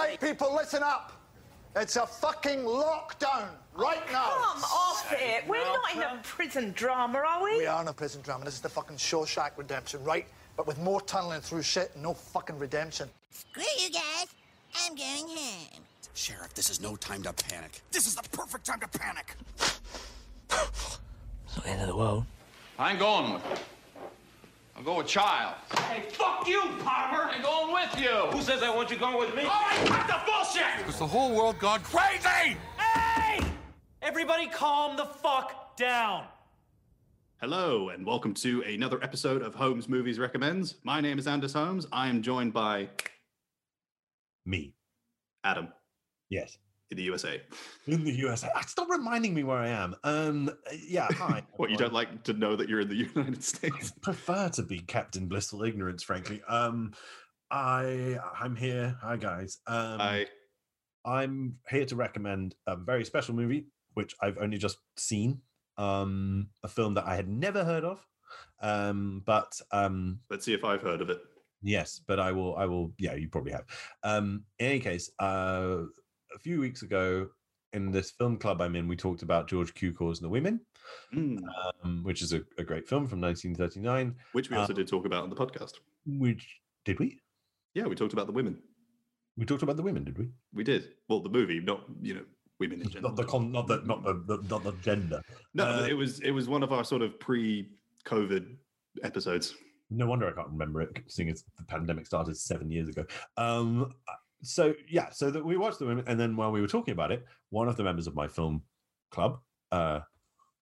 Hey, people, listen up. It's a fucking lockdown right now. Come off it. We're not in a prison drama, are we? We are in a prison drama. This is the fucking Shawshank redemption, right? But with more tunneling through shit and no fucking redemption. Screw you guys. I'm going home. Sheriff, this is no time to panic. This is the perfect time to panic. It's not the end of the world. I ain't going with you. I'll go with Child. Hey, fuck you, Palmer! I'm going with you. Who says I want you going with me? All right, cut the bullshit! Has the whole world gone crazy? Hey! Everybody calm the fuck down. Hello, and welcome to another episode of Holmes Movies Recommends. My name is Anders Holmes. I am joined by Me. Adam Yes. In the USA. In the USA. Ah, Stop reminding me where I am. Um yeah, hi. What, you don't like to know that you're in the United States? prefer to be kept in blissful ignorance, frankly. Um I I'm here. Hi guys. Um I I'm here to recommend a very special movie, which I've only just seen. Um a film that I had never heard of. Um but um let's see if I've heard of it. Yes, but I will. I will. Yeah, you probably have. Um, in any case, uh, a few weeks ago in this film club I'm in, we talked about George Cukor's and The Women, Mm, um, which is a, a great film from 1939. which we also did talk about on the podcast. Which did we? Yeah, we talked about the women. We talked about the women, did we? We did. Well, the movie, not you know women in general. Not the con, not the not the, the not the gender. no, uh, it was it was one of our sort of pre-COVID episodes. No wonder I can't remember it, seeing as the pandemic started seven years ago. Um, so yeah, so that we watched the women, and then while we were talking about it, one of the members of my film club, uh,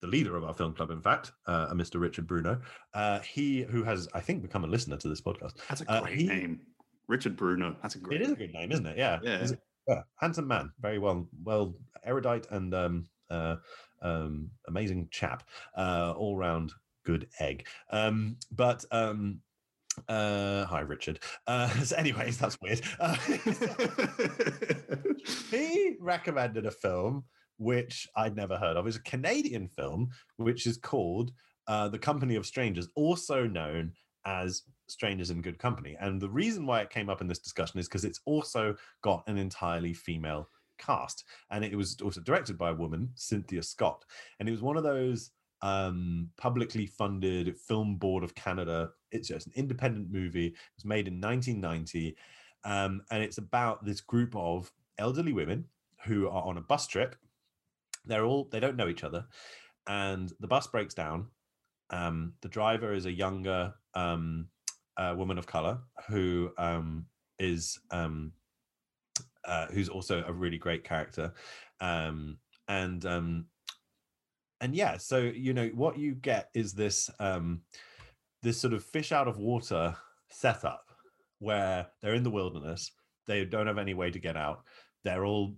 the leader of our film club, in fact, uh, a Mr. Richard Bruno, uh, he who has I think become a listener to this podcast. That's a Uh, great he- name, Richard Bruno. That's a great. It is a name. good name, isn't it? Yeah, Yeah. A- yeah, handsome man, very well, well erudite and um, uh, um, amazing chap, uh, all round good egg. Um, but um, uh, hi, Richard. Uh, so anyways, that's weird. Uh, he recommended a film which I'd never heard of. It's a Canadian film which is called uh, The Company of Strangers, also known as Strangers in Good Company. And the reason why it came up in this discussion is because it's also got an entirely female cast. And it was also directed by a woman, Cynthia Scott. And it was one of those um, publicly funded Film Board of Canada. It's just an independent movie. It was made in 1990. Um, and it's about this group of elderly women who are on a bus trip. They're all, they don't know each other. And the bus breaks down. Um, the driver is a younger um, uh, woman of color who um, is um, uh, who's also a really great character, and and yeah, so you know what you get is this um, this sort of fish out of water setup where they're in the wilderness, they don't have any way to get out, they're all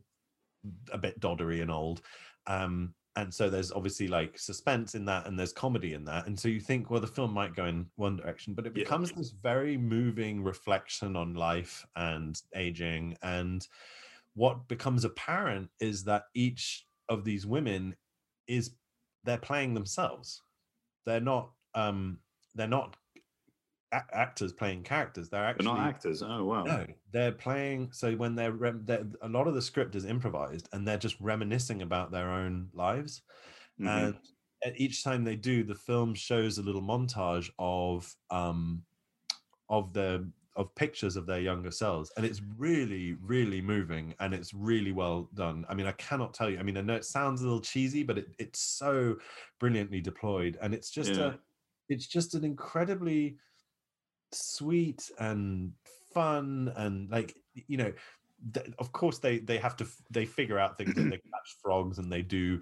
a bit doddery and old. Um, and so there's obviously like suspense in that and there's comedy in that and so you think well the film might go in one direction but it Yeah. becomes this very moving reflection on life and aging and what becomes apparent is that each of these women is they're playing themselves they're not um they're not a- actors playing characters they're They're actually not actors. Oh wow. no, they're playing. So when they're, rem- they're a lot of the script is improvised, and they're just reminiscing about their own lives. Mhm. And at each time they do, the film shows a little montage of um of the of pictures of their younger selves, and it's really, really moving, and it's really well done. I mean, I cannot tell you. I mean, I know it sounds a little cheesy, but it, it's so brilliantly deployed, and it's just Yeah. a it's just an incredibly sweet and fun and like you know th- of course they they have to f- they figure out things that they catch frogs and they do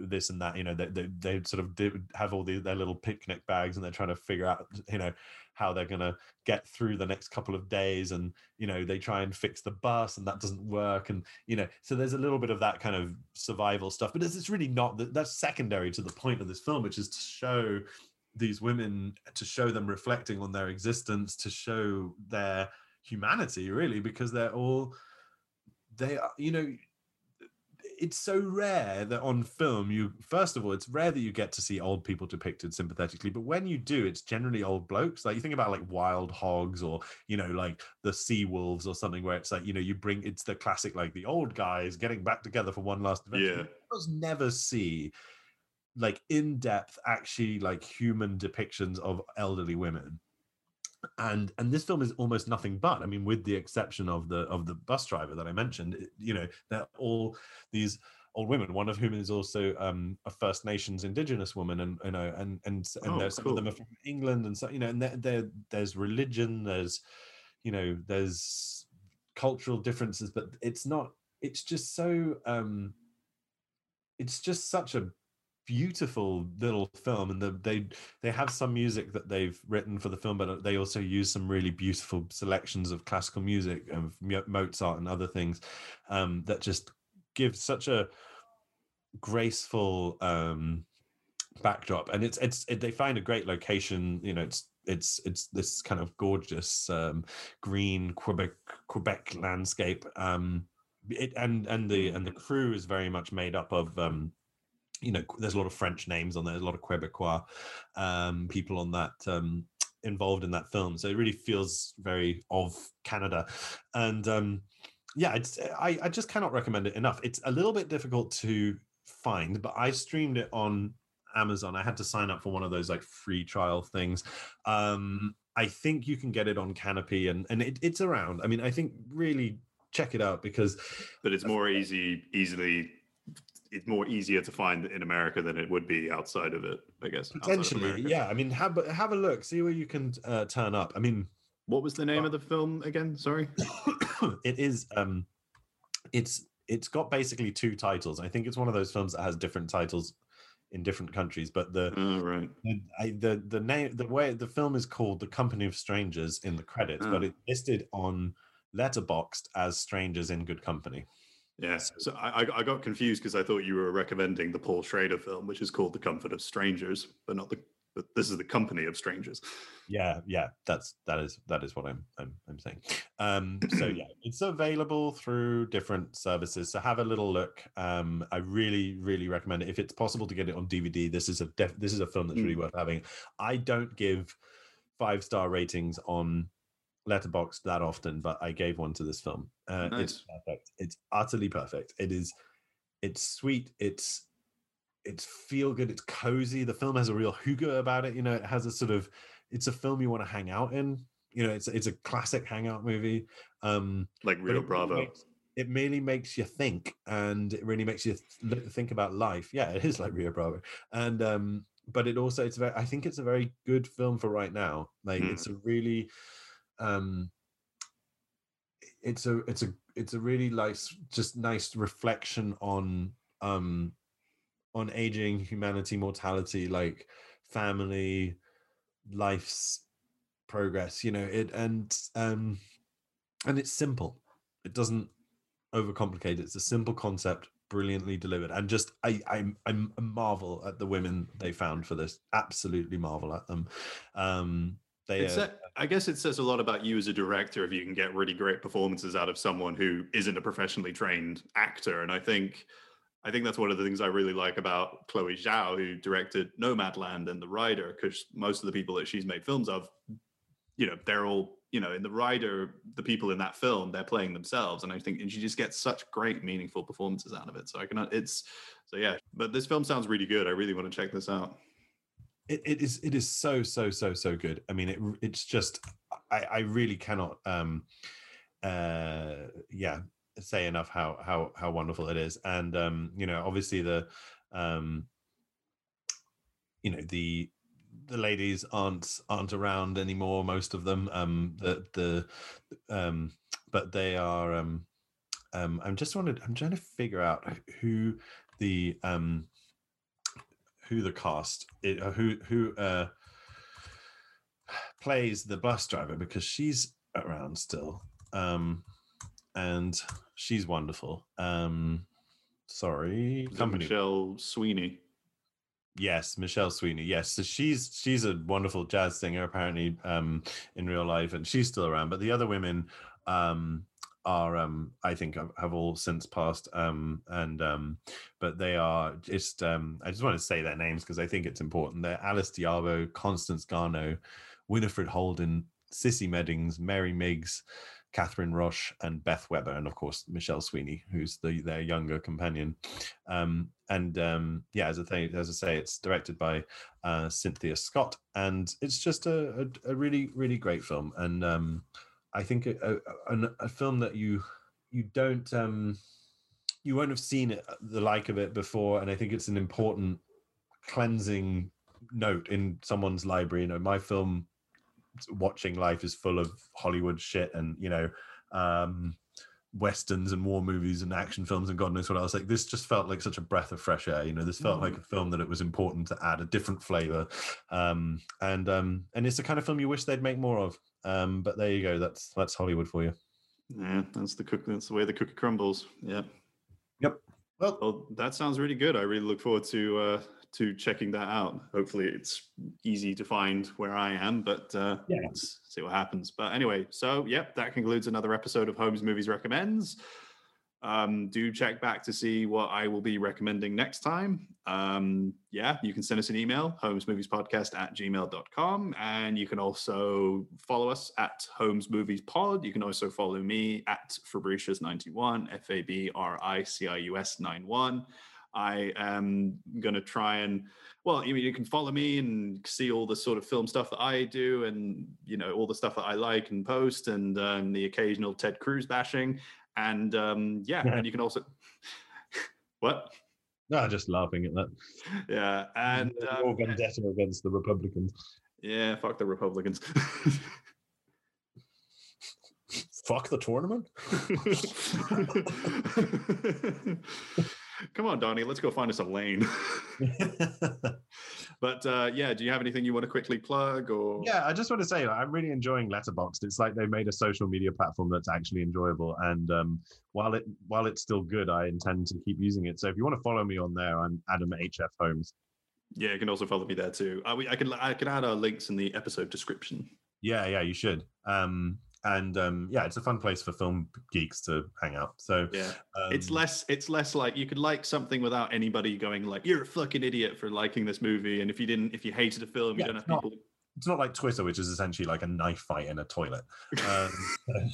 this and that you know they, they, they sort of do have all the, their little picnic bags and they're trying to figure out you know how they're going to get through the next couple of days and you know they try and fix the bus and that doesn't work and you know so there's a little bit of that kind of survival stuff but it's, it's really not that that's secondary to the point of this film which is to show these women to show them reflecting on their existence to show their humanity really because they're all they are you know it's so rare that on film you first of all it's rare that you get to see old people depicted sympathetically but when you do it's generally old blokes. Like you think about like wild hogs or you know like the sea wolves or something where it's like you know you bring it's the classic like the old guys getting back together for one last adventure. Yeah. You almost never see like in depth actually like human depictions of elderly women and and this film is almost nothing but i mean with the exception of the of the bus driver that i mentioned it- you know they're all these old women one of whom is also um a first nations indigenous woman and you know and and and Oh, some of them are from england and so you know and there, there there's religion there's you know there's cultural differences but it's not it's just so um it's just such a beautiful little film and the, they they have some music that they've written for the film but they also use some really beautiful selections of classical music Mo- mozart and other things um that just give such a graceful um backdrop. And it's it's it, they find a great location you know it's it's it's this kind of gorgeous um green quebec quebec landscape um it and and the and the crew is very much made up of um you know there's a lot of french names on there there's a lot of quebecois um people on that um involved in that film. So it really feels very of canada. And um yeah it's i i just cannot recommend it enough. It's a little bit difficult to find but i streamed it on amazon. I had to sign up for one of those like free trial things. Um i think you can get it on Kanopy and and it, it's around. I mean i think really check it out because but it's more easy, easily. It's more easier to find in America than it would be outside of it, I guess. potentially yeah i mean have a- have a look see where you can uh, turn up i mean What was the name of the film again? Sorry. it is um it's it's got basically two titles i think it's one of those films that has different titles in different countries but the Oh, right. the, I, the the name the way the film is called the company of strangers in the credits but Ah. it's listed on letterboxd as strangers in good company Yeah. So I, I- I got confused because I thought you were recommending the Paul Schrader film, which is called The Comfort of Strangers, but not the. But this is the Company of Strangers. yeah yeah that's that is that is what i'm i'm, I'm saying um so yeah it's available through different services so have a little look um i really really recommend it if it's possible to get it on dvd this is a def- this is a film that's really Mm. worth having i don't give five star ratings on letterboxd that often but i gave one to this film. Uh, it's perfect. It's utterly perfect. It is it's sweet. It's it's feel good. It's cozy. The film has a real hygge about it you know? It has a sort of it's a film you want to hang out in. You know it's it's a classic hangout movie um Like Rio it really Bravo. makes- it merely makes you think and it really makes you th- think about life. Yeah it is like rio bravo. And um but it also it's very i think it's a very good film for right now. Like Hmm. it's a really um it's a it's a it's a really nice just nice reflection on um on aging humanity mortality like family life's progress you know it and um and it's simple. It doesn't overcomplicate. It's a simple concept brilliantly delivered. And just i i'm i'm a marvel at the women they found for this. Absolutely marvel at them. Um they are, I guess it says a lot about you as a director if you can get really great performances out of someone who isn't a professionally trained actor. And I think I think that's one of the things I really like about Chloe Zhao, who directed Nomadland and The Rider, because most of the people that she's made films of, you know, they're all, you know, in The Rider, the people in that film, they're playing themselves. And I think and she just gets such great, meaningful performances out of it. So I cannot it's so yeah. But this film sounds really good. I really want to check this out. It, it is it is so so so so good. I mean it it's just i i really cannot um uh yeah say enough how how how wonderful it is. And um you know obviously the um you know the the ladies aren't aren't around anymore most of them. Um the the um but they are um um i'm just wanted i'm trying to figure out who the um who the cast i- uh, who who uh plays the bus driver because she's around still um and she's wonderful um sorry company Michelle Sweeney. Yes, Michelle Sweeney. Yes, so she's she's a wonderful jazz singer apparently um in real life, and she's still around. But the other women um are um i think have, all since passed um and um but they are just um i just want to say their names because i think it's important. They're alice diabo constance garneau winifred holden cissy meddings mary meigs catherine roche and beth webber and of course michelle sweeney who's the their younger companion. Um and um yeah as i say as i say it's directed by uh cynthia scott and it's just a, a, a really really great film and um I think a, a, a, film that you you don't um, you won't have seen it, the like of it before, and I think it's an important cleansing note in someone's library. You know, my film watching life is full of Hollywood shit, and you know. Um, westerns and war movies and action films and god knows what else like this just felt like such a breath of fresh air you know this felt mm. like a film that it was important to add a different flavor um and um and it's the kind of film you wish they'd make more of um, but there you go. That's that's Hollywood for you. Yeah, that's the cook. That's the way the cookie crumbles. Yeah. Yep. Well, well, that sounds really good. I really look forward to uh, to checking that out. Hopefully, it's easy to find where I am, but uh, yeah. let's see what happens. But anyway, so yep, that concludes another episode of Holmes Movies Recommends. Um, do check back to see what I will be recommending next time. Um, yeah, you can send us an email, holmesmoviespodcast at gmail.com. And you can also follow us at Holmes Movies Pod. You can also follow me at Fabricius91, F A B R I C I U S 91. I am going to try and, well, you, you can follow me and see all the sort of film stuff that I do and, you know, all the stuff that I like and post and um, the occasional Ted Cruz bashing. And um, yeah, and you can also what? No, just laughing at that. Yeah, and um, vendetta against the Republicans. Yeah, fuck the Republicans. fuck the tournament. Come on, Donnie, let's go find us a lane. but uh, yeah, do you have anything you want to quickly plug or? Yeah, I just want to say like, I'm really enjoying Letterboxd. It's like they made a social media platform that's actually enjoyable, and um, while it while it's still good, I intend to keep using it. So if you want to follow me on there, I'm Adam HF Holmes. Yeah, you can also follow me there too. I, we, I can I can add our links in the episode description. Yeah, yeah, you should. Um, and um, yeah, it's a fun place for film geeks to hang out. So yeah, um, it's less it's less like you could like something without anybody going like you're a fucking idiot for liking this movie, and if you didn't, if you hated a film, yeah, you don't have not, people. It's not like Twitter, which is essentially like a knife fight in a toilet. Um,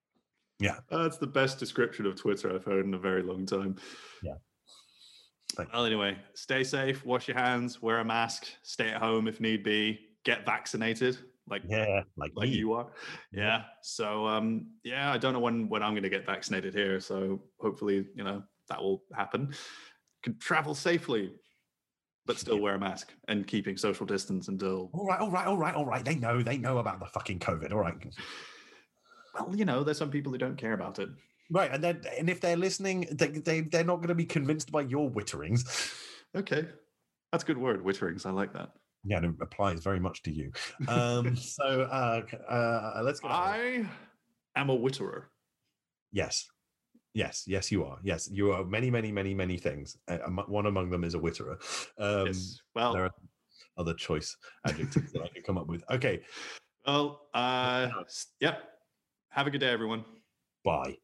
yeah, that's the best description of Twitter I've heard in a very long time. Yeah. Thanks. Well, anyway, stay safe, wash your hands, wear a mask, stay at home if need be, get vaccinated like yeah, like like you are. Yeah. So um, yeah, I don't know when when I'm going to get vaccinated here. So hopefully, you know, that will happen. Can travel safely, but still wear a mask and keeping social distance until. All right, all right, all right, all right. They know, they know about the fucking COVID. All right. Well, you know, there's some people who don't care about it. Right, and then and if they're listening, they, they they're not going to be convinced by your witterings. Okay, that's a good word, witterings. I like that yeah, it applies very much to you. Um, so uh, uh, let's go. I am a witterer. Yes. Yes, yes, you are. Yes, you are many, many, many, many things. Uh, one among them is a witterer. Um, yes. Well, there are other choice adjectives that I can come up with. Okay. Well, uh, yep. Have a good day, everyone. Bye.